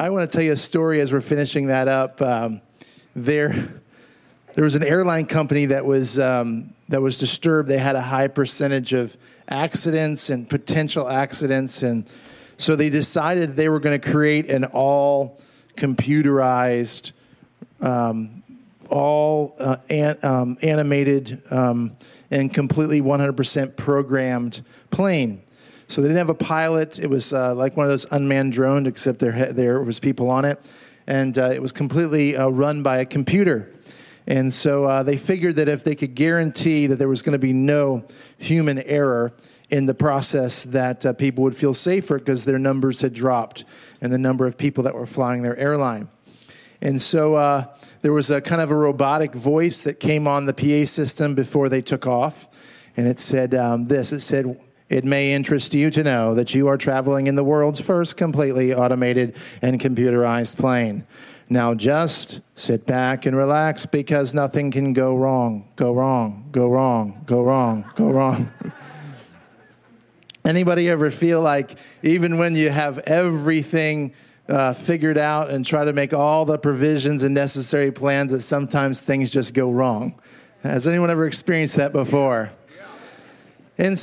I want to tell you a story as we're finishing that up. Um, there, there was an airline company that was um, that was disturbed. They had a high percentage of accidents and potential accidents, and so they decided they were going to create an all computerized, um, all uh, an, um, animated, um, and completely 100% programmed plane. So they didn't have a pilot. It was uh, like one of those unmanned drones, except there there was people on it, and uh, it was completely uh, run by a computer. And so uh, they figured that if they could guarantee that there was going to be no human error in the process, that uh, people would feel safer because their numbers had dropped and the number of people that were flying their airline. And so uh, there was a kind of a robotic voice that came on the PA system before they took off, and it said um, this: It said it may interest you to know that you are traveling in the world's first completely automated and computerized plane. Now just sit back and relax because nothing can go wrong, go wrong, go wrong, go wrong, go wrong. Anybody ever feel like even when you have everything uh, figured out and try to make all the provisions and necessary plans that sometimes things just go wrong? Has anyone ever experienced that before? And,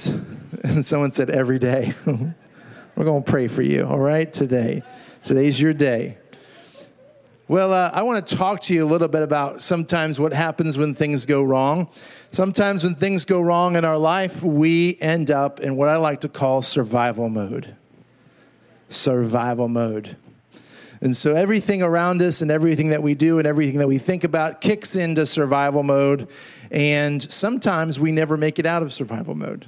and someone said, every day. We're going to pray for you, all right, today. Today's your day. Well, uh, I want to talk to you a little bit about sometimes what happens when things go wrong. Sometimes when things go wrong in our life, we end up in what I like to call survival mode. Survival mode. And so everything around us and everything that we do and everything that we think about kicks into survival mode. And sometimes we never make it out of survival mode.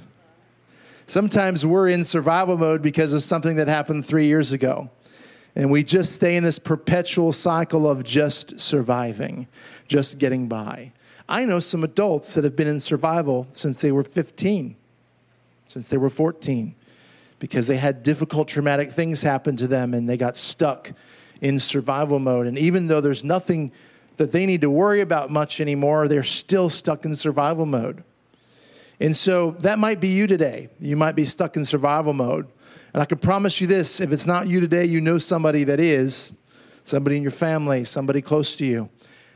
Sometimes we're in survival mode because of something that happened three years ago. And we just stay in this perpetual cycle of just surviving, just getting by. I know some adults that have been in survival since they were 15, since they were 14, because they had difficult, traumatic things happen to them and they got stuck in survival mode. And even though there's nothing that they need to worry about much anymore, they're still stuck in survival mode. And so that might be you today. You might be stuck in survival mode. And I can promise you this if it's not you today, you know somebody that is, somebody in your family, somebody close to you.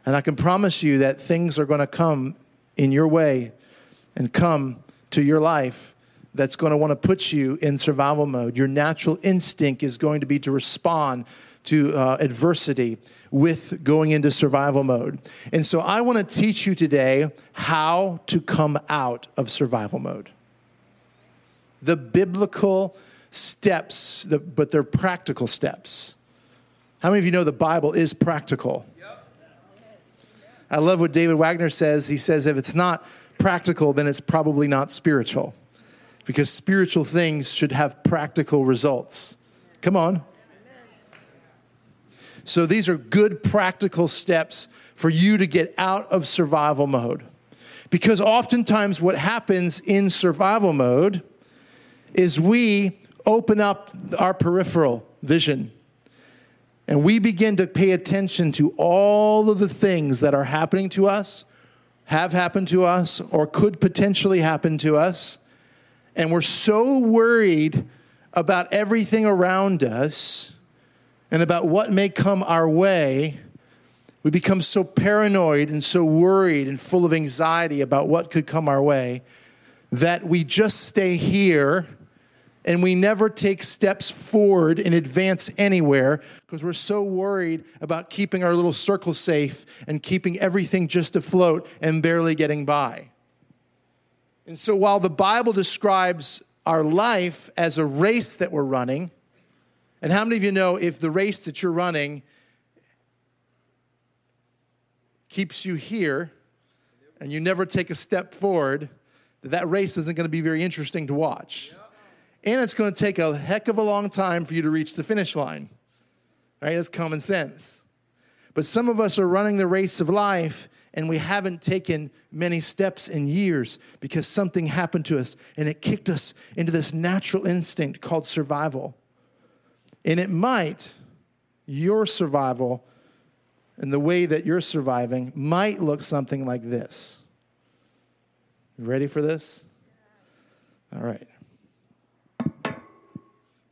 And I can promise you that things are going to come in your way and come to your life that's going to want to put you in survival mode. Your natural instinct is going to be to respond to uh, adversity with going into survival mode. And so I want to teach you today how to come out of survival mode. The biblical steps, but they're practical steps. How many of you know the Bible is practical? I love what David Wagner says. He says, if it's not practical, then it's probably not spiritual, because spiritual things should have practical results. Come on. So these are good practical steps for you to get out of survival mode. Because oftentimes, what happens in survival mode is we open up our peripheral vision and we begin to pay attention to all of the things that are happening to us, have happened to us, or could potentially happen to us. And we're so worried about everything around us and about what may come our way. We become so paranoid and so worried and full of anxiety about what could come our way that we just stay here and we never take steps forward and advance anywhere because we're so worried about keeping our little circle safe and keeping everything just afloat and barely getting by. And so while the Bible describes our life as a race that we're running, and how many of you know if the race that you're running keeps you here and you never take a step forward, that that race isn't going to be very interesting to watch and it's going to take a heck of a long time for you to reach the finish line. Right? That's common sense. But some of us are running the race of life and we haven't taken many steps in years because something happened to us and it kicked us into this natural instinct called survival. And it might, your survival and the way that you're surviving might look something like this. You ready for this? All right.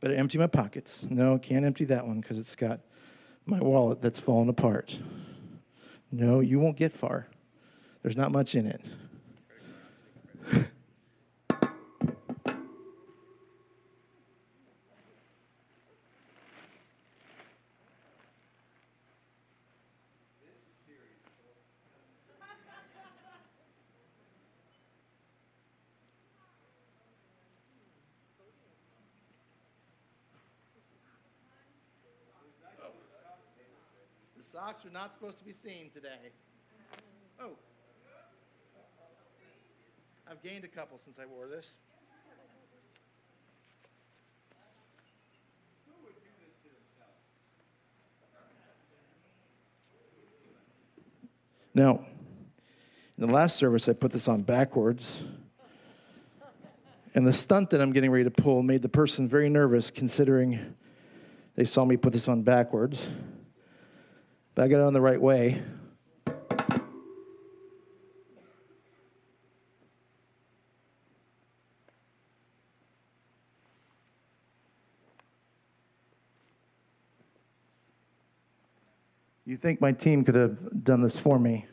Better empty my pockets. No, can't empty that one because it's got my wallet that's fallen apart. No, you won't get far. There's not much in it. Are not supposed to be seen today. Oh. I've gained a couple since I wore this. Now, in the last service, I put this on backwards. And the stunt that I'm getting ready to pull made the person very nervous, considering they saw me put this on backwards. But I got it on the right way. You think my team could have done this for me?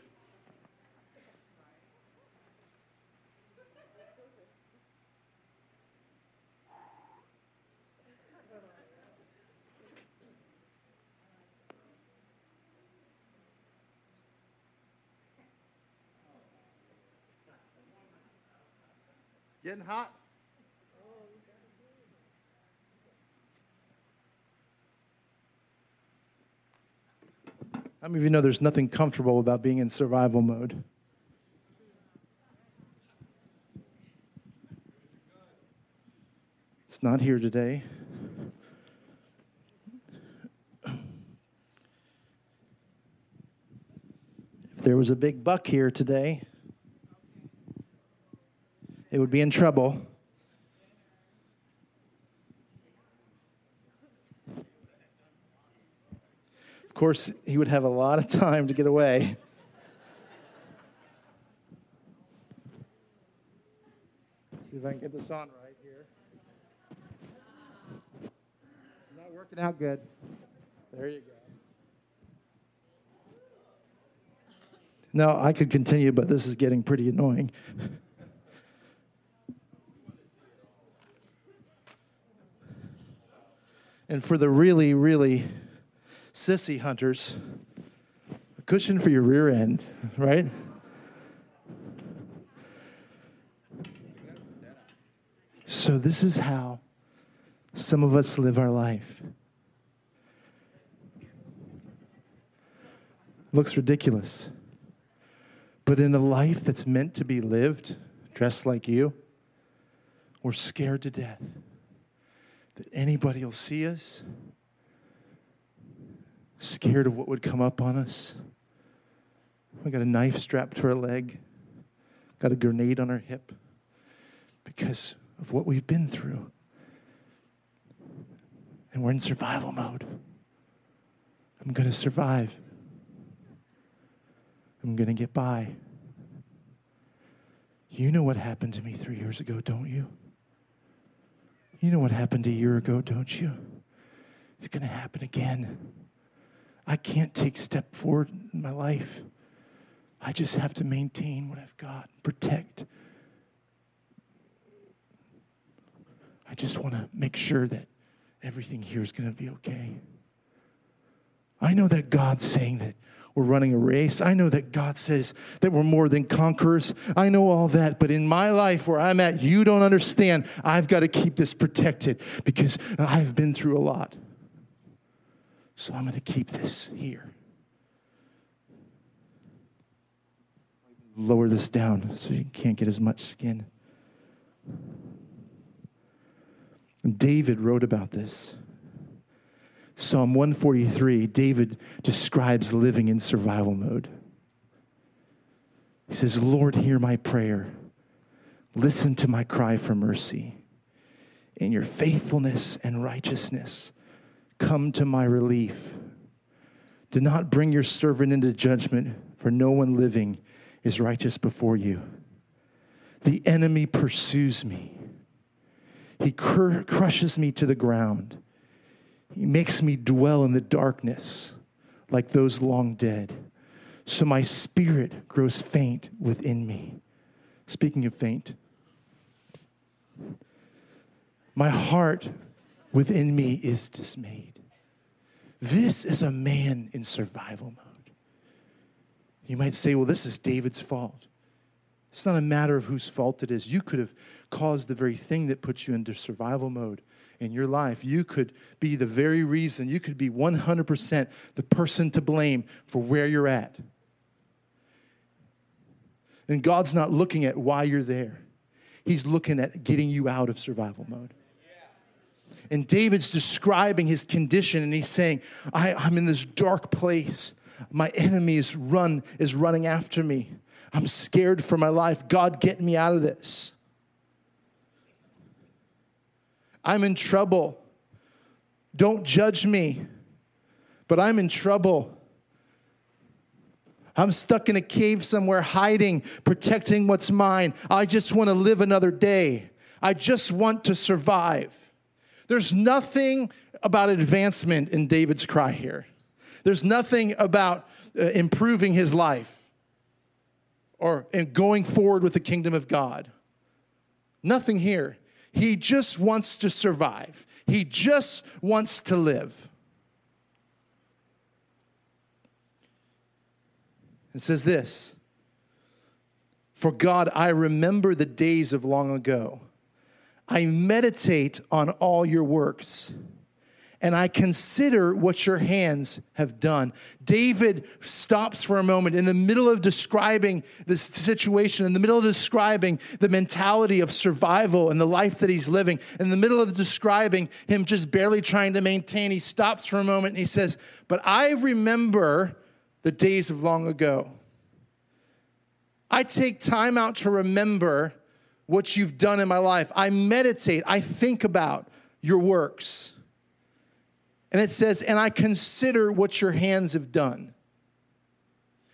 It's getting hot. How many of you know there's nothing comfortable about being in survival mode? It's not here today. If there was a big buck here today, it would be in trouble. Course, he would have a lot of time to get away. See if I can get this on right here. It's not working out good. There you go. Now, I could continue, but this is getting pretty annoying. And for the really, really sissy hunters, a cushion for your rear end, right? So, this is how some of us live our life. Looks ridiculous. But in a life that's meant to be lived, dressed like you, we're scared to death that anybody will see us, scared of what would come up on us. We got a knife strapped to our leg, got a grenade on our hip because of what we've been through. And we're in survival mode. I'm going to survive. I'm going to get by. You know what happened to me three years ago, don't you? You know what happened a year ago, don't you? It's going to happen again. I can't take a step forward in my life. I just have to maintain what I've got, protect. I just want to make sure that everything here is going to be okay. I know that God's saying that we're running a race. I know that God says that we're more than conquerors. I know all that. But in my life, where I'm at, you don't understand. I've got to keep this protected because I've been through a lot. So I'm going to keep this here. Lower this down so you can't get as much skin. David wrote about this. Psalm 143, David describes living in survival mode. He says, Lord, hear my prayer. Listen to my cry for mercy. In your faithfulness and righteousness, come to my relief. Do not bring your servant into judgment, for no one living is righteous before you. The enemy pursues me, he cr- crushes me to the ground. He makes me dwell in the darkness like those long dead. So my spirit grows faint within me. Speaking of faint, my heart within me is dismayed. This is a man in survival mode. You might say, well, this is David's fault. It's not a matter of whose fault it is. You could have caused the very thing that puts you into survival mode in your life. You could be the very reason, you could be 100% the person to blame for where you're at. And God's not looking at why you're there, He's looking at getting you out of survival mode. And David's describing his condition and he's saying, I, am in this dark place. My enemy is run is running after me. I'm scared for my life. God, get me out of this. I'm in trouble. Don't judge me, but I'm in trouble. I'm stuck in a cave somewhere, hiding, protecting what's mine. I just want to live another day. I just want to survive. There's nothing about advancement in David's cry here. There's nothing about uh, improving his life or in going forward with the kingdom of God. Nothing here. He just wants to survive. He just wants to live. It says this For God, I remember the days of long ago. I meditate on all your works and I consider what your hands have done. David stops for a moment in the middle of describing this situation, in the middle of describing the mentality of survival and the life that he's living, in the middle of describing him just barely trying to maintain. He stops for a moment and he says, But I remember the days of long ago. I take time out to remember what you've done in my life. I meditate, I think about your works. And it says, and I consider what your hands have done.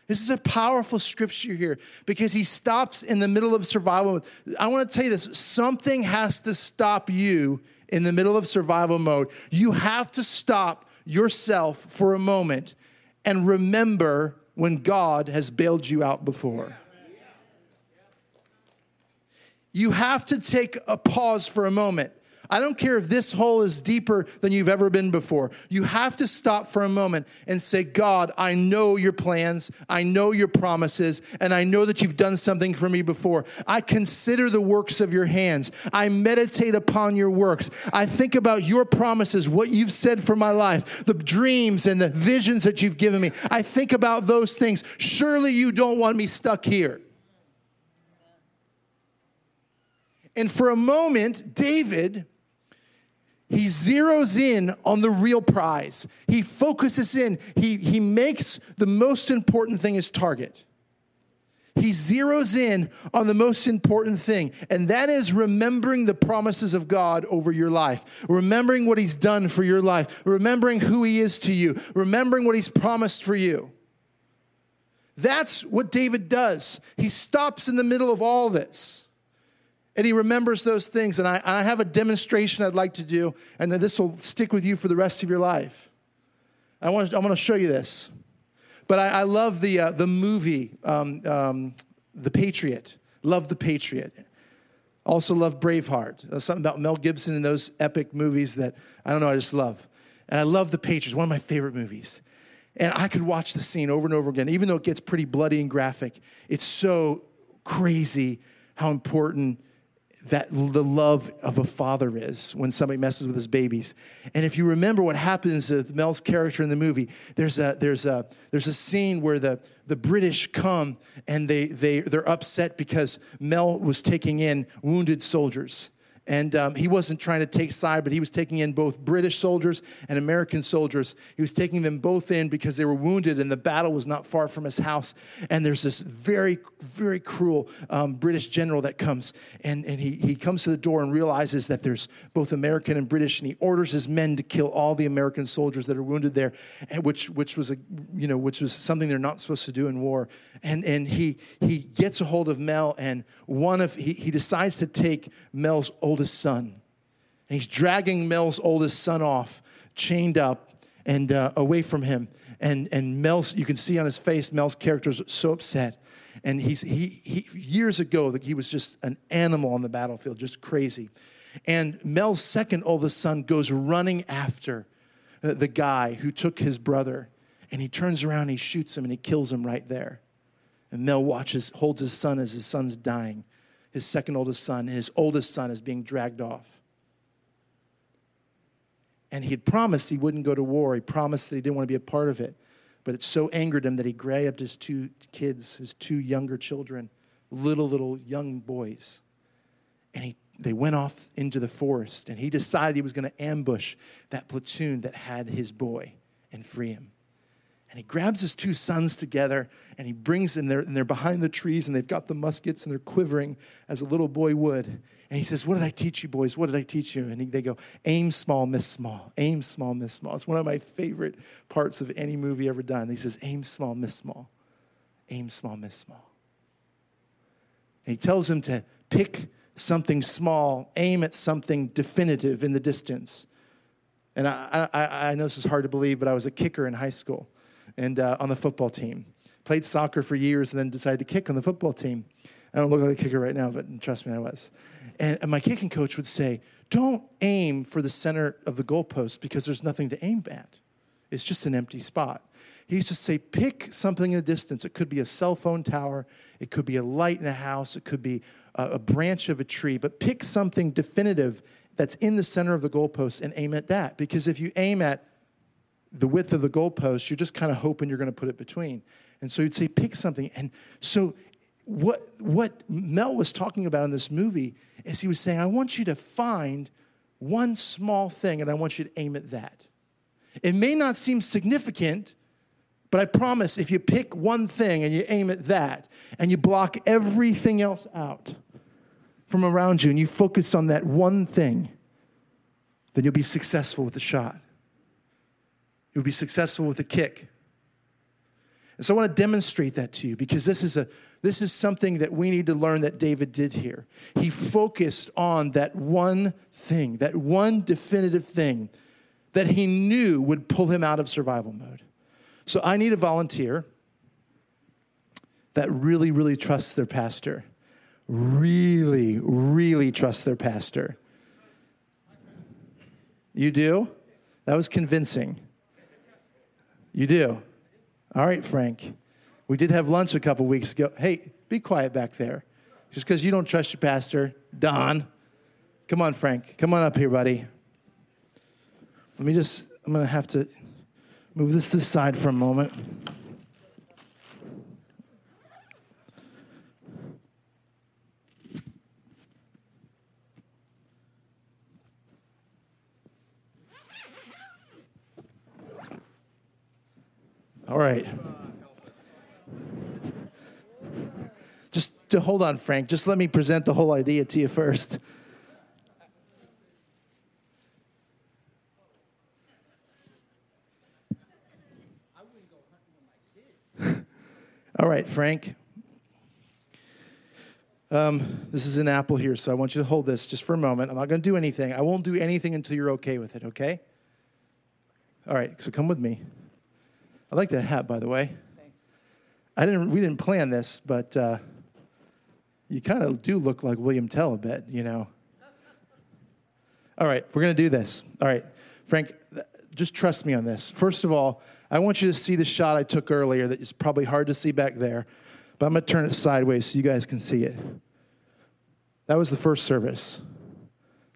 This is a powerful scripture here because he stops in the middle of survival. I want to tell you this something has to stop you in the middle of survival mode. You have to stop yourself for a moment and remember when God has bailed you out before. You have to take a pause for a moment. I don't care if this hole is deeper than you've ever been before. You have to stop for a moment and say, God, I know your plans, I know your promises, and I know that you've done something for me before. I consider the works of your hands. I meditate upon your works. I think about your promises, what you've said for my life, the dreams and the visions that you've given me. I think about those things. Surely you don't want me stuck here. And for a moment, David, he zeroes in on the real prize. He focuses in, he, he makes the most important thing his target. He zeroes in on the most important thing, and that is remembering the promises of God over your life, remembering what He's done for your life, remembering who He is to you, remembering what He's promised for you. That's what David does. He stops in the middle of all this and he remembers those things. And I, I have a demonstration I'd like to do, and this will stick with you for the rest of your life. I want to, I want to show you this. But I, I love the, uh, the movie, um, um, The Patriot. Love The Patriot. Also love Braveheart. There's something about Mel Gibson in those epic movies that I don't know, I just love. And I love The Patriot, one of my favorite movies. And I could watch the scene over and over again, even though it gets pretty bloody and graphic. It's so crazy how important that the love of a father is when somebody messes with his babies. And if you remember what happens with Mel's character in the movie, there's a there's a there's a scene where the the British come and they they they're upset because Mel was taking in wounded soldiers. And um, he wasn't trying to take side, but he was taking in both British soldiers and American soldiers. He was taking them both in because they were wounded, and the battle was not far from his house. And there's this very, very cruel um, British general that comes, and, and he, he comes to the door and realizes that there's both American and British, and he orders his men to kill all the American soldiers that are wounded there, and which which was a you know which was something they're not supposed to do in war. And and he he gets a hold of Mel, and one of he, he decides to take Mel's old oldest son. And he's dragging Mel's oldest son off, chained up. and uh, away from him. And, and Mel's, you can see on his face, Mel's character is so upset. And he's, he, he, years ago, he was just an animal on the battlefield, just crazy. And Mel's second oldest son goes running after the guy who took his brother. And he turns around, and he shoots him, and he kills him right there. And Mel watches, holds his son as his son's dying, his second oldest son, and his oldest son is being dragged off. And he had promised he wouldn't go to war. He promised that he didn't want to be a part of it. But it so angered him that he grabbed his two kids, his two younger children, little, little young boys, and he they went off into the forest and he decided he was going to ambush that platoon that had his boy and free him. And he grabs his two sons together and he brings them there, and they're behind the trees and they've got the muskets and they're quivering as a little boy would. And he says, What did I teach you, boys? What did I teach you? And he, they go, Aim small, miss small. Aim small, miss small. It's one of my favorite parts of any movie ever done. He says, Aim small, miss small. Aim small, miss small. And he tells him to pick something small, aim at something definitive in the distance. And I, I, I know this is hard to believe, but I was a kicker in high school and uh, on the football team. Played soccer for years and then decided to kick on the football team. I don't look like a kicker right now, but trust me, I was. And, and my kicking coach would say, Don't aim for the center of the goalpost because there's nothing to aim at. It's just an empty spot. He used to say, pick something in the distance. It could be a cell phone tower, it could be a light in a house, it could be a, a branch of a tree, but pick something definitive that's in the center of the goalpost and aim at that. Because if you aim at the width of the goalpost, you're just kind of hoping you're going to put it between. And so you'd say, pick something. And so what, what Mel was talking about in this movie is he was saying, I want you to find one small thing and I want you to aim at that. It may not seem significant, but I promise if you pick one thing and you aim at that and you block everything else out from around you and you focus on that one thing, then you'll be successful with the shot. You'll be successful with a kick. And so I want to demonstrate that to you because this is a this is something that we need to learn that David did here. He focused on that one thing, that one definitive thing that he knew would pull him out of survival mode. So I need a volunteer that really, really trusts their pastor. Really, really trusts their pastor. You do? That was convincing. You do? All right, Frank. We did have lunch a couple weeks ago. Hey, be quiet back there. Just because you don't trust your pastor, Don. Come on, Frank. Come on up here, buddy. Let me just, I'm going to have to Move this to the side for a moment. All right. Just to hold on, Frank. Just let me present the whole idea to you first. All right, Frank. Um, this is an apple here, so I want you to hold this just for a moment. I'm not going to do anything. I won't do anything until you're okay with it, okay? All right, so come with me. I like that hat, by the way. Thanks. I didn't. We didn't plan this, but uh, you kind of do look like William Tell a bit, you know. All right, we're to do this. All right, Frank, just trust me on this. First of all, I want you to see the shot I took earlier that is probably hard to see back there, but I'm to turn it sideways so you guys can see it. That was the first service.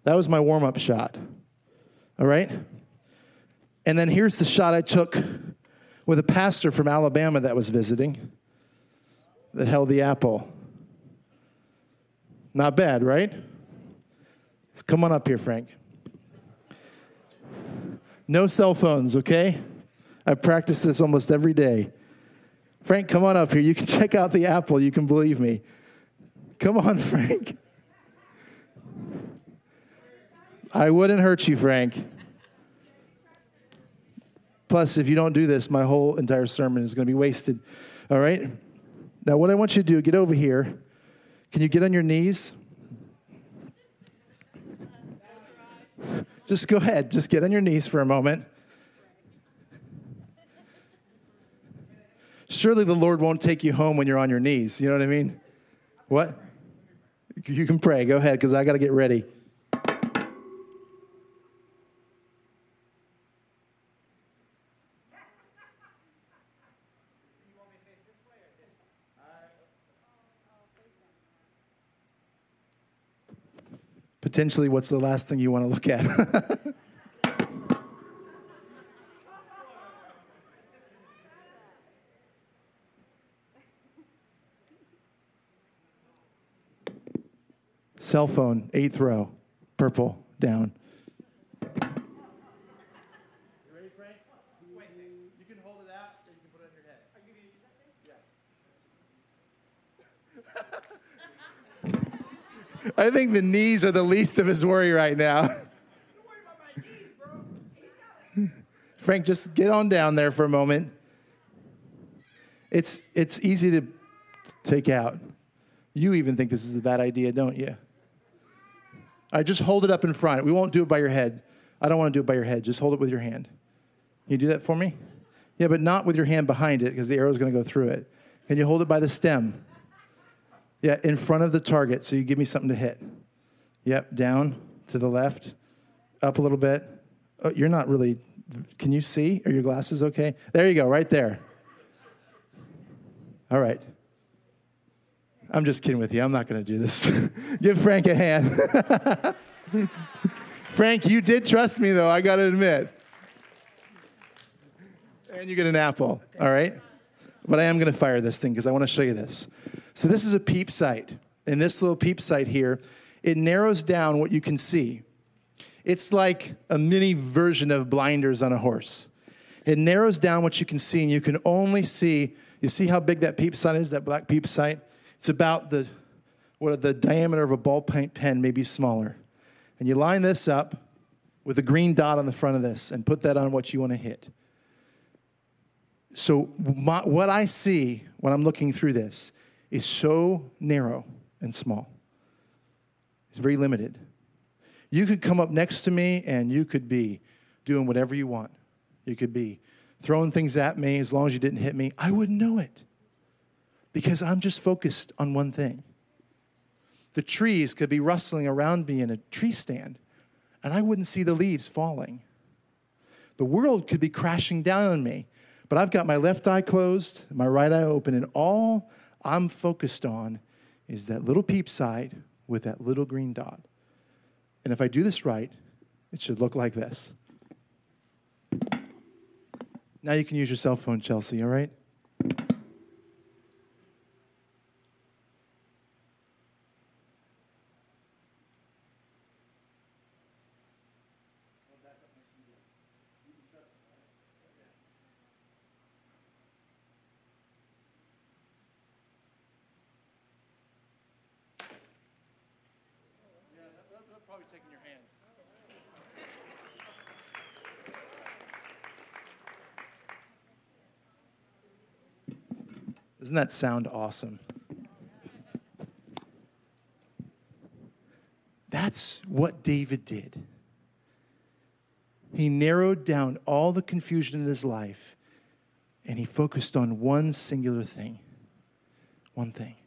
That was my warm up shot. All right? And then here's the shot I took with a pastor from Alabama that was visiting that held the apple. Not bad, right? Come on up here, Frank. No cell phones, okay? I practice this almost every day. Frank, come on up here. You can check out the apple. You can believe me. Come on, Frank. I wouldn't hurt you, Frank. Plus, if you don't do this, my whole entire sermon is going to be wasted. All right? Now, what I want you to do, get over here. Can you get on your knees? Just go ahead. Just get on your knees for a moment. Surely the Lord won't take you home when you're on your knees. You know what I mean? What? You can pray. Go ahead, because I got to get ready. Potentially, what's the last thing you want to look at? Cell phone, eighth row, purple, down. You ready, Frank? You can hold it out, you can put it on your head. Yeah. I think the knees are the least of his worry right now. Frank, just get on down there for a moment. It's, it's easy to take out. You even think this is a bad idea, don't you? All right, just hold it up in front. We won't do it by your head. I don't want to do it by your head. Just hold it with your hand. Can you do that for me? Yeah, but not with your hand behind it because the arrow is going to go through it. Can you hold it by the stem? Yeah, in front of the target so you give me something to hit. Yep, down to the left, up a little bit. Oh, you're not really, can you see? Are your glasses okay? There you go, right there. All right. I'm just kidding with you. I'm not going to do this. Give Frank a hand. Frank, you did trust me, though, I got to admit. And you get an apple, all right? But I am going to fire this thing because I want to show you this. So, this is a peep sight. And this little peep sight here, it narrows down what you can see. It's like a mini version of blinders on a horse. It narrows down what you can see, and you can only see. You see how big that peep sight is, that black peep sight? It's about the what the diameter of a ballpoint pen, maybe smaller. And you line this up with a green dot on the front of this and put that on what you want to hit. So, my, what I see when I'm looking through this is so narrow and small. It's very limited. You could come up next to me and you could be doing whatever you want. You could be throwing things at me as long as you didn't hit me. I wouldn't know it because I'm just focused on one thing. The trees could be rustling around me in a tree stand, and I wouldn't see the leaves falling. The world could be crashing down on me, but I've got my left eye closed, my right eye open, and all I'm focused on is that little peep sight with that little green dot. And if I do this right, it should look like this. Now you can use your cell phone, Chelsea, all right? Doesn't that sound awesome? That's what David did. He narrowed down all the confusion in his life and he focused on one singular thing. One thing.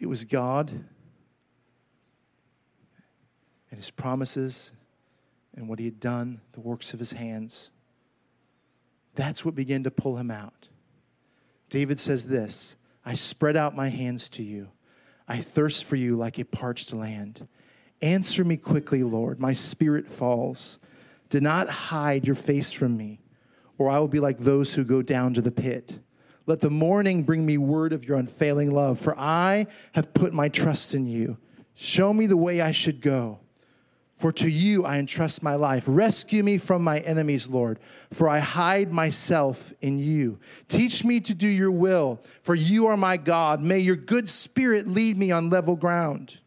It was God and his promises and what he had done, the works of his hands. That's what began to pull him out. David says this I spread out my hands to you. I thirst for you like a parched land. Answer me quickly, Lord. My spirit falls. Do not hide your face from me, or I will be like those who go down to the pit. Let the morning bring me word of your unfailing love, for I have put my trust in you. Show me the way I should go. For to you I entrust my life. Rescue me from my enemies, Lord, for I hide myself in you. Teach me to do your will, for you are my God. May your good spirit lead me on level ground.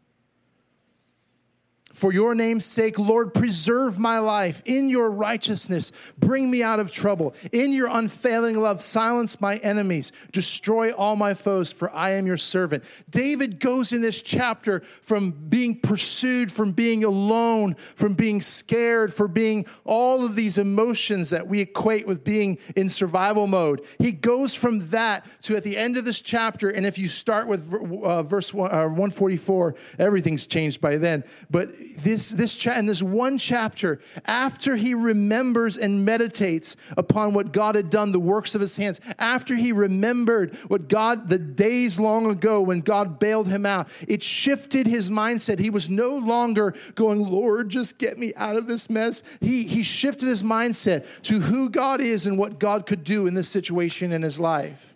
For your name's sake, Lord, preserve my life. In your righteousness, bring me out of trouble. In your unfailing love, silence my enemies. Destroy all my foes, for I am your servant. David goes in this chapter from being pursued, from being alone, from being scared, for being all of these emotions that we equate with being in survival mode. He goes from that to at the end of this chapter, and if you start with uh, verse one, uh, 144, everything's changed by then. But this this cha- in this one chapter, after he remembers and meditates upon what God had done, the works of his hands, after he remembered what God the days long ago when God bailed him out, it shifted his mindset. He was no longer going, Lord, just get me out of this mess. He he shifted his mindset to who God is and what God could do in this situation in his life.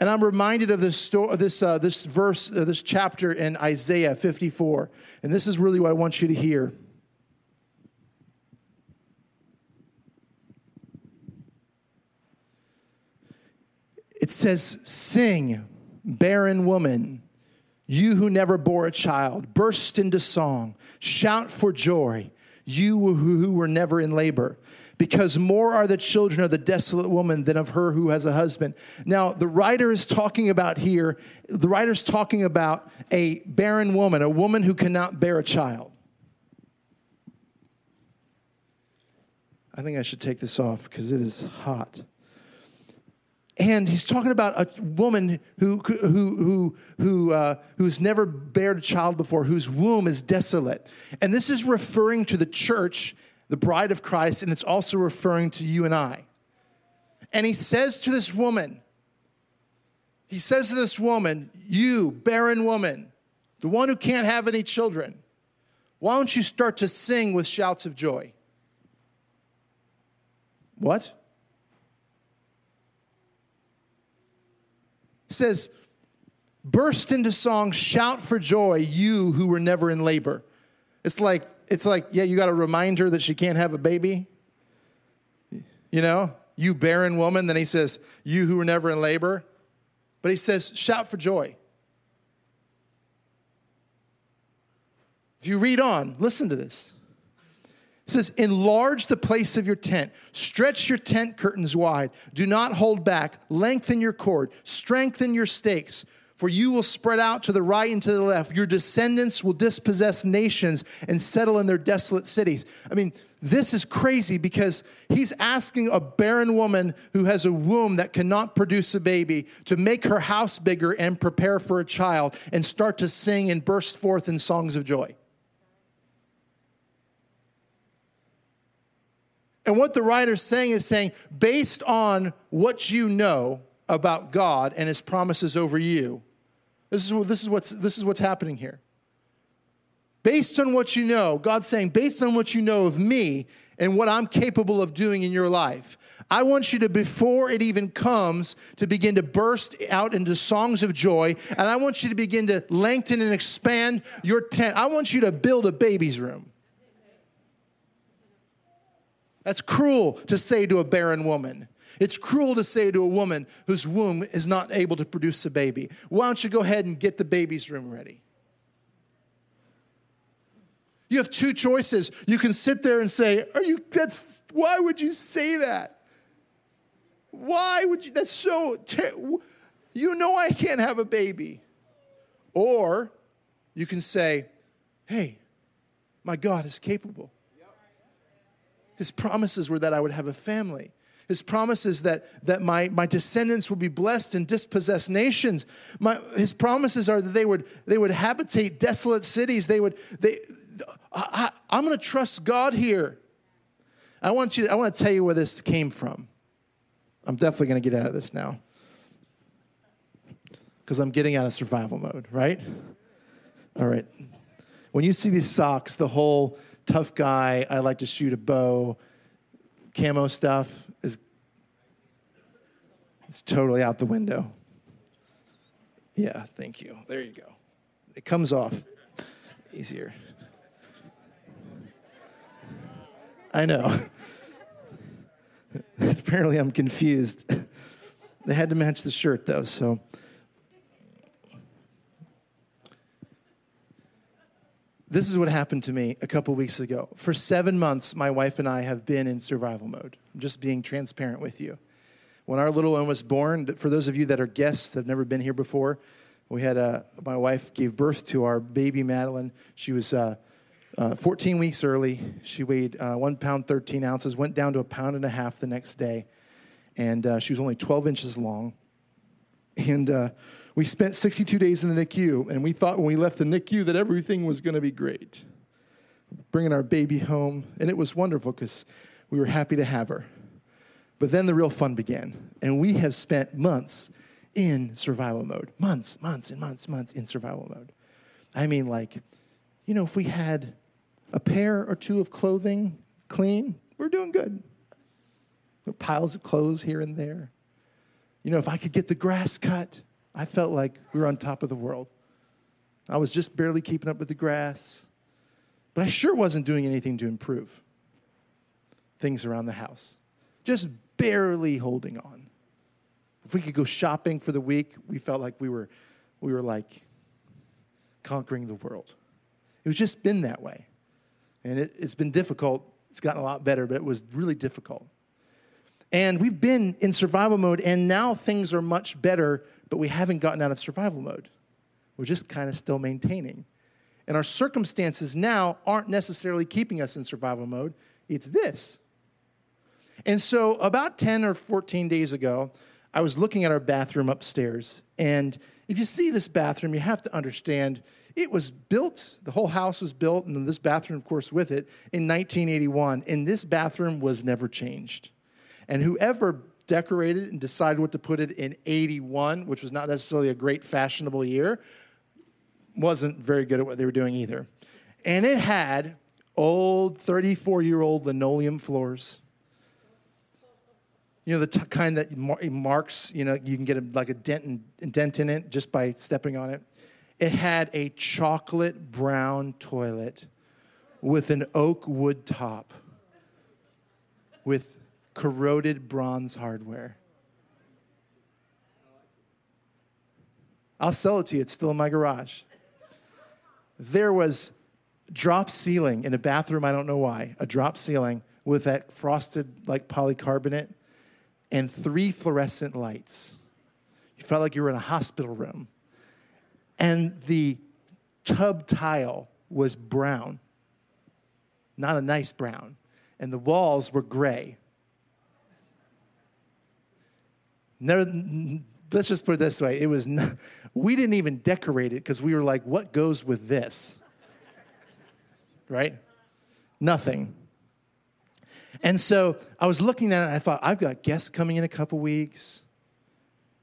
And I'm reminded of this story, this uh, this verse, uh, this chapter in Isaiah 54, and this is really what I want you to hear. It says, "Sing, barren woman, you who never bore a child, burst into song, shout for joy, you who were never in labor." Because more are the children of the desolate woman than of her who has a husband. Now, the writer is talking about here, the writer is talking about a barren woman, a woman who cannot bear a child. I think I should take this off because it is hot. And he's talking about a woman who who who who uh, who's never bared a child before, whose womb is desolate. And this is referring to the church the bride of Christ, and it's also referring to you and I. And he says to this woman, he says to this woman, You, barren woman, the one who can't have any children, why don't you start to sing with shouts of joy? What? He says, Burst into song, shout for joy, you who were never in labor. It's like it's like, yeah, you got to remind her that she can't have a baby. You know, you barren woman. Then he says, you who were never in labor. But he says, shout for joy. If you read on, listen to this. It says, Enlarge the place of your tent. Stretch your tent curtains wide. Do not hold back. Lengthen your cord. Strengthen your stakes for you will spread out to the right and to the left. Your descendants will dispossess nations and settle in their desolate cities. I mean, this is crazy because he's asking a barren woman who has a womb that cannot produce a baby to make her house bigger and prepare for a child and start to sing and burst forth in songs of joy. And what the writer's saying is saying, based on what you know about God and his promises over you, this is, this, is what's, this is what's happening here. Based on what you know, God's saying, based on what you know of me and what I'm capable of doing in your life, I want you to, before it even comes, to begin to burst out into songs of joy. And I want you to begin to lengthen and expand your tent. I want you to build a baby's room. That's cruel to say to a barren woman. It's cruel to say to a woman whose womb is not able to produce a baby, why don't you go ahead and get the baby's room ready? You have two choices. You can sit there and say, Are you that's why would you say that? Why would you that's so ter- you know I can't have a baby. Or you can say, Hey, my God is capable. His promises were that I would have a family. His promises that, that my, my descendants will be blessed and dispossess nations. My, his promises are that they would, they would habitate desolate cities. They would, they, I, I, I'm going to trust God here. I want you, I want to tell you where this came from. I'm definitely going to get out of this now because I'm getting out of survival mode, right? All right. When you see these socks, the whole tough guy, I like to shoot a bow, camo stuff is it's totally out the window. Yeah, thank you. There you go. It comes off easier. I know. Apparently, I'm confused. they had to match the shirt, though, so. This is what happened to me a couple weeks ago. For seven months, my wife and I have been in survival mode. I'm just being transparent with you. When our little one was born, for those of you that are guests that have never been here before, we had a, my wife gave birth to our baby Madeline. She was uh, uh, 14 weeks early. She weighed uh, one pound 13 ounces, went down to a pound and a half the next day, and uh, she was only 12 inches long. And uh, we spent 62 days in the NICU, and we thought when we left the NICU that everything was going to be great. Bringing our baby home, and it was wonderful because we were happy to have her. But then the real fun began, and we have spent months in survival mode. Months, months, and months, months in survival mode. I mean, like, you know, if we had a pair or two of clothing clean, we're doing good. Piles of clothes here and there. You know, if I could get the grass cut, I felt like we were on top of the world. I was just barely keeping up with the grass, but I sure wasn't doing anything to improve things around the house. Just barely holding on. If we could go shopping for the week, we felt like we were, we were like conquering the world. It was just been that way. And it, it's been difficult. It's gotten a lot better, but it was really difficult. And we've been in survival mode, and now things are much better, but we haven't gotten out of survival mode. We're just kind of still maintaining. And our circumstances now aren't necessarily keeping us in survival mode, it's this. And so, about 10 or 14 days ago, I was looking at our bathroom upstairs. And if you see this bathroom, you have to understand it was built, the whole house was built, and this bathroom, of course, with it, in 1981. And this bathroom was never changed. And whoever decorated and decided what to put it in 81, which was not necessarily a great fashionable year, wasn't very good at what they were doing either. And it had old 34 year old linoleum floors. You know, the t- kind that marks, you know, you can get a, like a dent, in, dent in it just by stepping on it. It had a chocolate brown toilet with an oak wood top with corroded bronze hardware. I'll sell it to you. It's still in my garage. There was drop ceiling in a bathroom, I don't know why, a drop ceiling with that frosted like polycarbonate and three fluorescent lights. You felt like you were in a hospital room. And the tub tile was brown, not a nice brown. And the walls were gray. Never, let's just put it this way. It was we didn't even decorate it because we were like what goes with this? Right? Nothing. And so i was looking at it and i thought i've got guests coming in a couple weeks.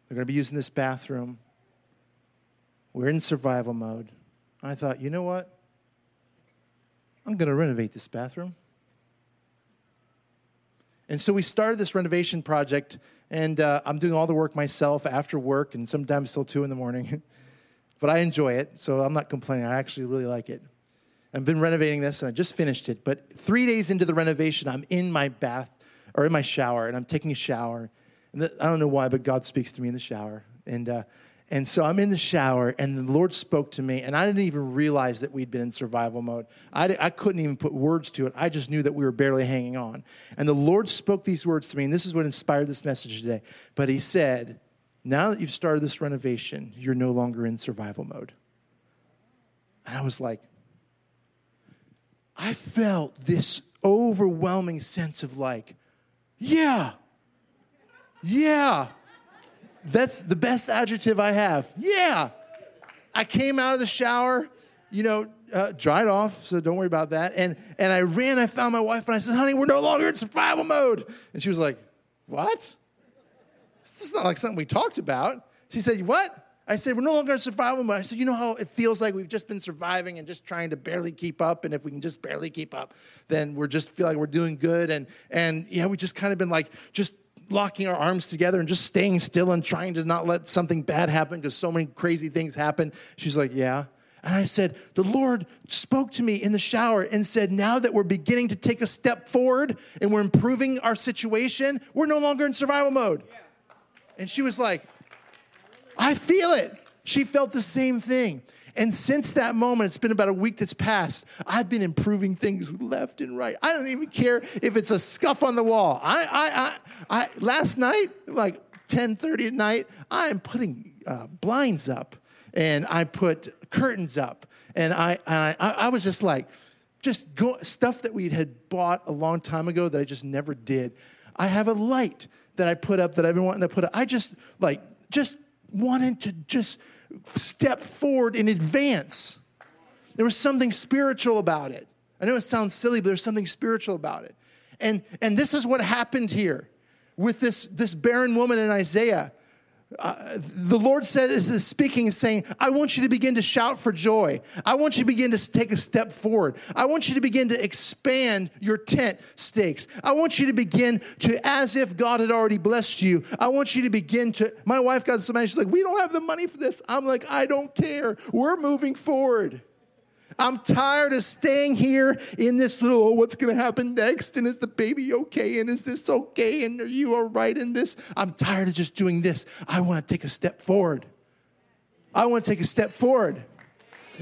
They're going to be using this bathroom. We're in survival mode. I thought you know what? I'm going to renovate this bathroom. And so we started this renovation project and uh, I'm doing all the work myself after work and sometimes till two in the morning. but I enjoy it, so I'm not complaining. I actually really like it. I've been renovating this and I just finished it. But three days into the renovation, I'm in my bath or in my shower and I'm taking a shower. And the, I don't know why, but God speaks to me in the shower. And uh, and so I'm in the shower, and the Lord spoke to me, and I didn't even realize that we'd been in survival mode. I, I couldn't even put words to it. I just knew that we were barely hanging on. And the Lord spoke these words to me, and this is what inspired this message today. But He said, Now that you've started this renovation, you're no longer in survival mode. And I was like, I felt this overwhelming sense of like, yeah, yeah, that's the best adjective I have. Yeah. I came out of the shower, you know, uh, dried off, so don't worry about that. And, and I ran, I found my wife, and I said, honey, we're no longer in survival mode. And she was like, what? This is not like something we talked about. She said, what? I said, we're no longer in survival mode. I said, you know how it feels like we've just been surviving and just trying to barely keep up. And if we can just barely keep up, then we're just feel like we're doing good. And, and yeah, we just kind of been like, just locking our arms together and just staying still and trying to not let something bad happen because so many crazy things happen. She's like, Yeah. And I said, The Lord spoke to me in the shower and said, Now that we're beginning to take a step forward and we're improving our situation, we're no longer in survival mode. And she was like, I feel it. She felt the same thing. And since that moment, it's been about a week that's passed, I've been improving things left and right. I don't even care if it's a scuff on the wall. I, I, I, I last night, like 10:30 at night, I am putting uh, blinds up and I put curtains up. And I, I, I was just like, just go, stuff that we had bought a long time ago that I just never did. I have a light that I put up that I've been wanting to put up. I just like just wanted to just step forward in advance. There was something spiritual about it. I know it sounds silly, but there's something spiritual about it. And and this is what happened here with this this barren woman in Isaiah. Uh, the Lord says is speaking and saying, I want you to begin to shout for joy. I want you to begin to take a step forward. I want you to begin to expand your tent stakes. I want you to begin to, as if God had already blessed you, I want you to begin to. My wife got so mad, she's like, We don't have the money for this. I'm like, I don't care. We're moving forward. I'm tired of staying here in this little, oh, what's going to happen next? And is the baby okay? And is this okay? And are you all right in this? I'm tired of just doing this. I want to take a step forward. I want to take a step forward.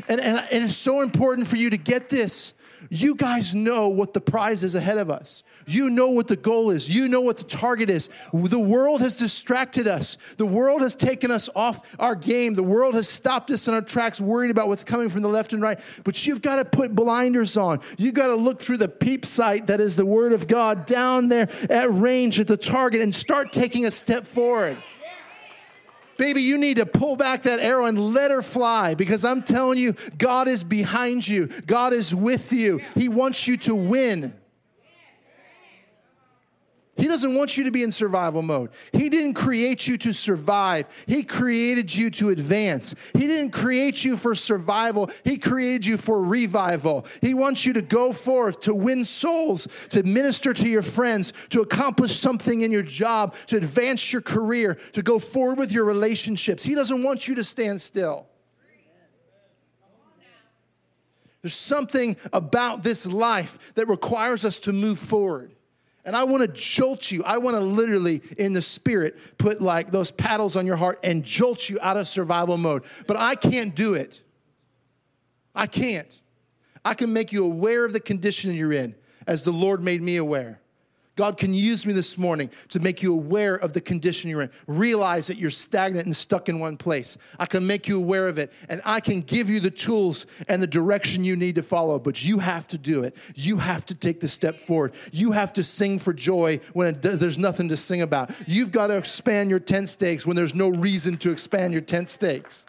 And, and, and it's so important for you to get this. You guys know what the prize is ahead of us. You know what the goal is. You know what the target is. The world has distracted us. The world has taken us off our game. The world has stopped us in our tracks, worried about what's coming from the left and right. But you've got to put blinders on. You've got to look through the peep sight that is the Word of God down there at range at the target and start taking a step forward. Baby, you need to pull back that arrow and let her fly because I'm telling you, God is behind you. God is with you. He wants you to win. He doesn't want you to be in survival mode. He didn't create you to survive. He created you to advance. He didn't create you for survival. He created you for revival. He wants you to go forth, to win souls, to minister to your friends, to accomplish something in your job, to advance your career, to go forward with your relationships. He doesn't want you to stand still. There's something about this life that requires us to move forward. And I want to jolt you. I want to literally, in the spirit, put like those paddles on your heart and jolt you out of survival mode. But I can't do it. I can't. I can make you aware of the condition you're in as the Lord made me aware. God can use me this morning to make you aware of the condition you're in. Realize that you're stagnant and stuck in one place. I can make you aware of it, and I can give you the tools and the direction you need to follow, but you have to do it. You have to take the step forward. You have to sing for joy when there's nothing to sing about. You've got to expand your tent stakes when there's no reason to expand your tent stakes.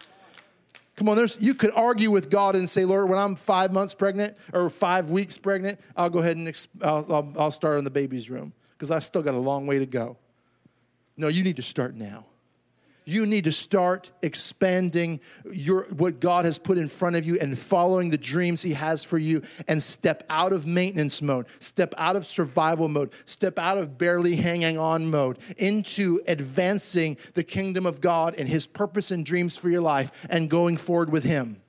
Come on, there's, you could argue with God and say, Lord, when I'm five months pregnant or five weeks pregnant, I'll go ahead and exp- I'll, I'll, I'll start in the baby's room because I still got a long way to go. No, you need to start now you need to start expanding your what God has put in front of you and following the dreams he has for you and step out of maintenance mode, step out of survival mode, step out of barely hanging on mode into advancing the kingdom of God and his purpose and dreams for your life and going forward with him.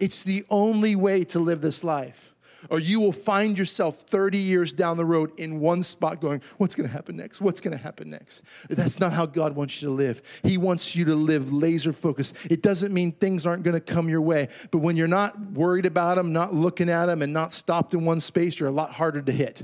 It's the only way to live this life or you will find yourself 30 years down the road in one spot going, What's going to happen next? What's going to happen next? That's not how God wants you to live. He wants you to live laser focused. It doesn't mean things aren't going to come your way, but when you're not worried about them, not looking at them, and not stopped in one space, you're a lot harder to hit.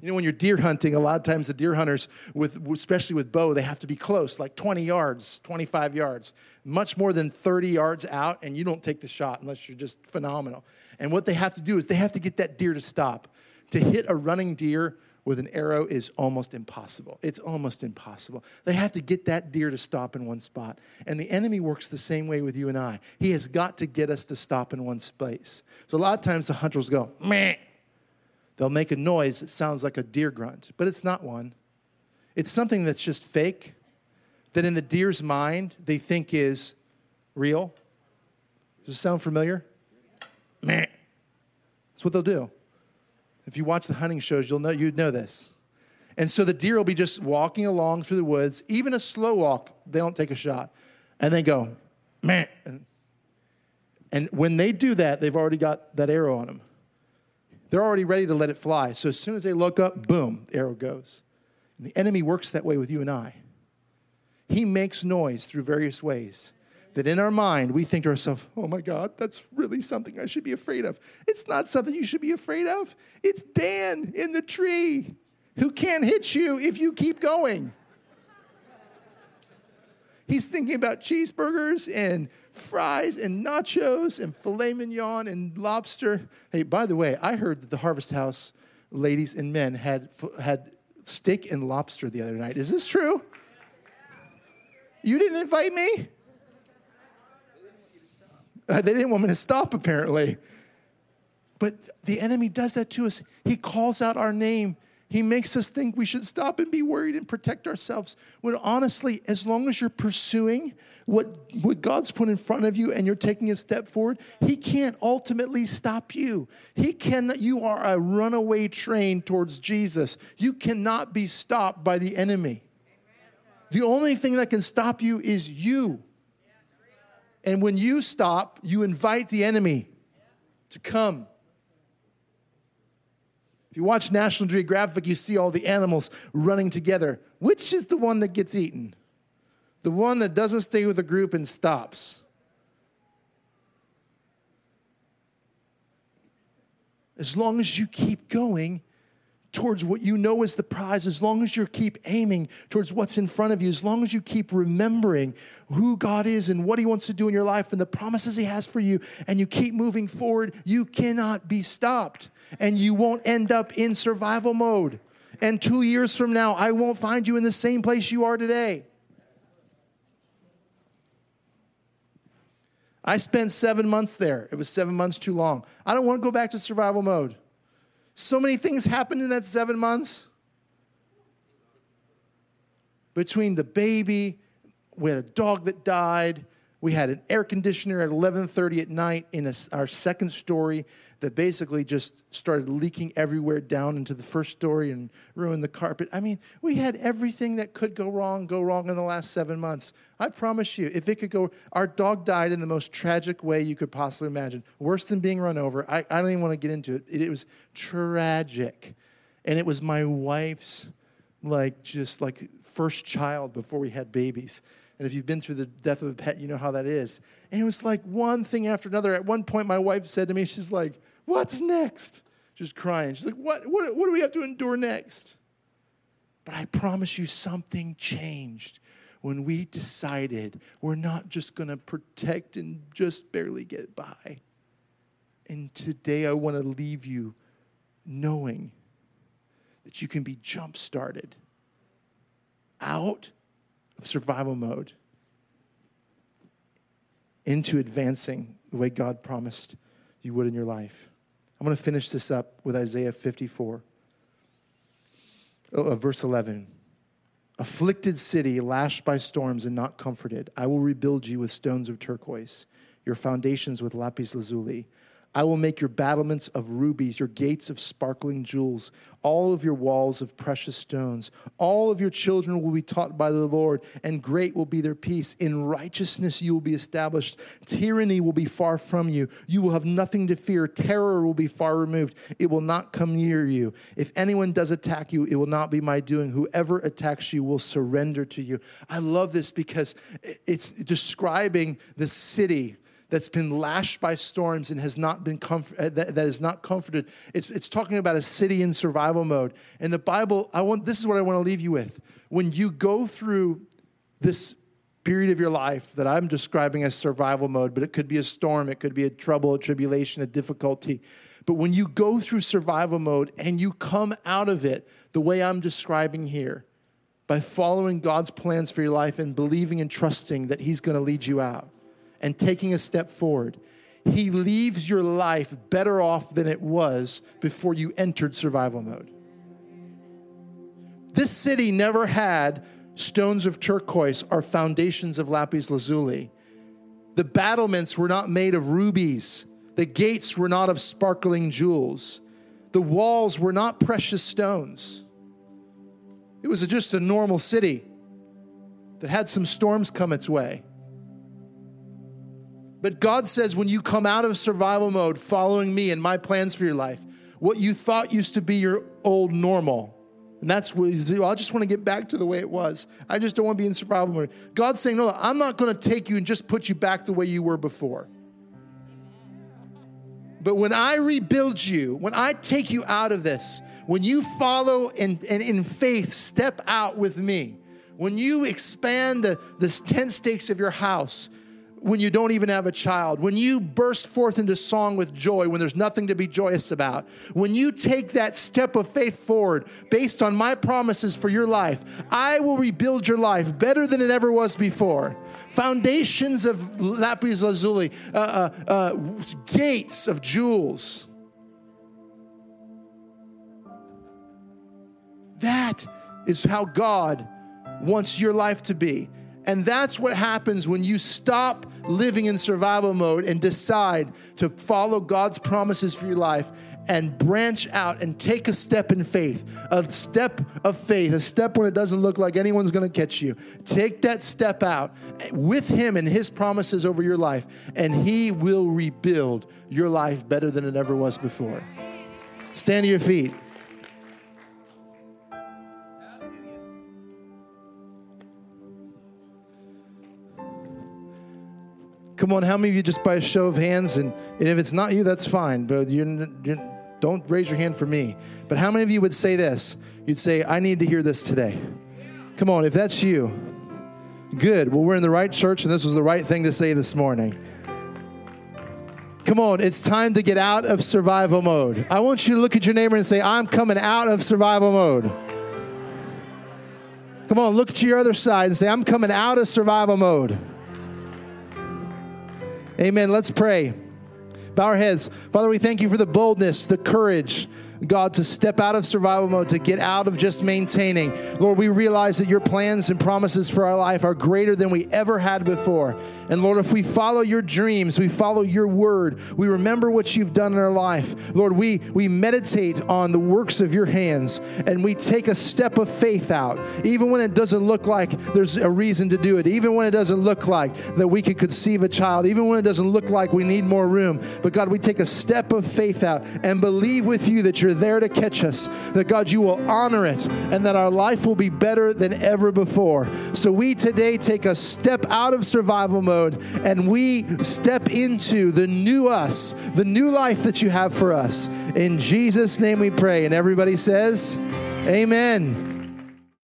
You know, when you're deer hunting, a lot of times the deer hunters, with, especially with bow, they have to be close, like 20 yards, 25 yards, much more than 30 yards out, and you don't take the shot unless you're just phenomenal. And what they have to do is they have to get that deer to stop. To hit a running deer with an arrow is almost impossible. It's almost impossible. They have to get that deer to stop in one spot. And the enemy works the same way with you and I. He has got to get us to stop in one space. So a lot of times the hunters go, meh They'll make a noise that sounds like a deer grunt, but it's not one. It's something that's just fake, that in the deer's mind they think is real. Does it sound familiar? Meh. That's what they'll do. If you watch the hunting shows, you'll know you'd know this. And so the deer will be just walking along through the woods, even a slow walk, they don't take a shot. And they go, man. And when they do that, they've already got that arrow on them. They're already ready to let it fly. So as soon as they look up, boom, the arrow goes. And the enemy works that way with you and I. He makes noise through various ways that in our mind we think to ourselves, oh my God, that's really something I should be afraid of. It's not something you should be afraid of. It's Dan in the tree who can't hit you if you keep going. He's thinking about cheeseburgers and fries and nachos and filet mignon and lobster. Hey, by the way, I heard that the Harvest House ladies and men had, had steak and lobster the other night. Is this true? You didn't invite me? Uh, they didn't want me to stop, apparently. But the enemy does that to us. He calls out our name he makes us think we should stop and be worried and protect ourselves. When honestly, as long as you're pursuing what, what God's put in front of you and you're taking a step forward, He can't ultimately stop you. He can, you are a runaway train towards Jesus. You cannot be stopped by the enemy. The only thing that can stop you is you. And when you stop, you invite the enemy to come you watch National Geographic, you see all the animals running together. Which is the one that gets eaten? The one that doesn't stay with the group and stops. As long as you keep going, towards what you know is the prize, as long as you keep aiming towards what's in front of you, as long as you keep remembering who God is and what He wants to do in your life and the promises He has for you, and you keep moving forward, you cannot be stopped. And you won't end up in survival mode. And two years from now, I won't find you in the same place you are today. I spent seven months there. It was seven months too long. I don't want to go back to survival mode. So many things happened in that seven months. Between the baby, we had a dog that died. We had an air conditioner at 11:30 at night in a, our second story that basically just started leaking everywhere down into the first story and ruined the carpet. I mean, we had everything that could go wrong go wrong in the last seven months. I promise you, if it could go, our dog died in the most tragic way you could possibly imagine. Worse than being run over. I, I don't even want to get into it. it. It was tragic. And it was my wife's, like, just like first child before we had babies. And if you've been through the death of a pet, you know how that is. And it was like one thing after another. At one point, my wife said to me, she's like, What's next? Just crying. She's like, What, what, what do we have to endure next? But I promise you, something changed when we decided we're not just going to protect and just barely get by. And today, I want to leave you knowing that you can be jump started out of survival mode into advancing the way God promised you would in your life. I'm going to finish this up with Isaiah 54, uh, verse 11. Afflicted city, lashed by storms and not comforted, I will rebuild you with stones of turquoise, your foundations with lapis lazuli. I will make your battlements of rubies, your gates of sparkling jewels, all of your walls of precious stones. All of your children will be taught by the Lord, and great will be their peace. In righteousness you will be established. Tyranny will be far from you. You will have nothing to fear. Terror will be far removed. It will not come near you. If anyone does attack you, it will not be my doing. Whoever attacks you will surrender to you. I love this because it's describing the city that's been lashed by storms and has not been comfort, uh, that, that is not comforted. It's, it's talking about a city in survival mode. And the Bible, I want this is what I want to leave you with. When you go through this period of your life that I'm describing as survival mode, but it could be a storm, it could be a trouble, a tribulation, a difficulty. But when you go through survival mode and you come out of it the way I'm describing here, by following God's plans for your life and believing and trusting that He's going to lead you out and taking a step forward, He leaves your life better off than it was before you entered survival mode. This city never had stones of turquoise or foundations of lapis lazuli. The battlements were not made of rubies. The gates were not of sparkling jewels. The walls were not precious stones. It was just a normal city that had some storms come its way. But God says when you come out of survival mode, following me and my plans for your life, what you thought used to be your old normal And that's what you do. I just want to get back to the way it was. I just don't want to be in survival mode. God's saying, No, I'm not going to take you and just put you back the way you were before. But when I rebuild you, when I take you out of this, when you follow and, and in faith step out with me, when you expand the, the tent stakes of your house, when you don't even have a child, when you burst forth into song with joy when there's nothing to be joyous about, when you take that step of faith forward based on my promises for your life, I will rebuild your life better than it ever was before. Foundations of lapis lazuli, uh, uh, uh, gates of jewels. That is how God wants your life to be. And that's what happens when you stop living in survival mode and decide to follow God's promises for your life and branch out and take a step in faith, a step of faith, a step when it doesn't look like anyone's going to catch you. Take that step out with Him and His promises over your life, and He will rebuild your life better than it ever was before. Stand to your feet. Come on, how many of you just by a show of hands, and, and if it's not you, that's fine, but you, don't raise your hand for me. But how many of you would say this? You'd say, I need to hear this today. Come on, if that's you, good. Well, we're in the right church, and this was the right thing to say this morning. Come on, it's time to get out of survival mode. I want you to look at your neighbor and say, I'm coming out of survival mode. Come on, look to your other side and say, I'm coming out of survival mode. Amen. Let's pray. Bow our heads. Father, we thank you for the boldness, the courage, God, to step out of survival mode, to get out of just maintaining. Lord, we realize that your plans and promises for our life are greater than we ever had before. And Lord, if we follow your dreams, we follow your word, we remember what you've done in our life. Lord, we, we meditate on the works of your hands and we take a step of faith out, even when it doesn't look like there's a reason to do it, even when it doesn't look like that we could conceive a child, even when it doesn't look like we need more room. But God, we take a step of faith out and believe with you that you're you're there to catch us, that God, you will honor it, and that our life will be better than ever before. So we today take a step out of survival mode and we step into the new us, the new life that you have for us. In Jesus' name we pray. And everybody says, Amen.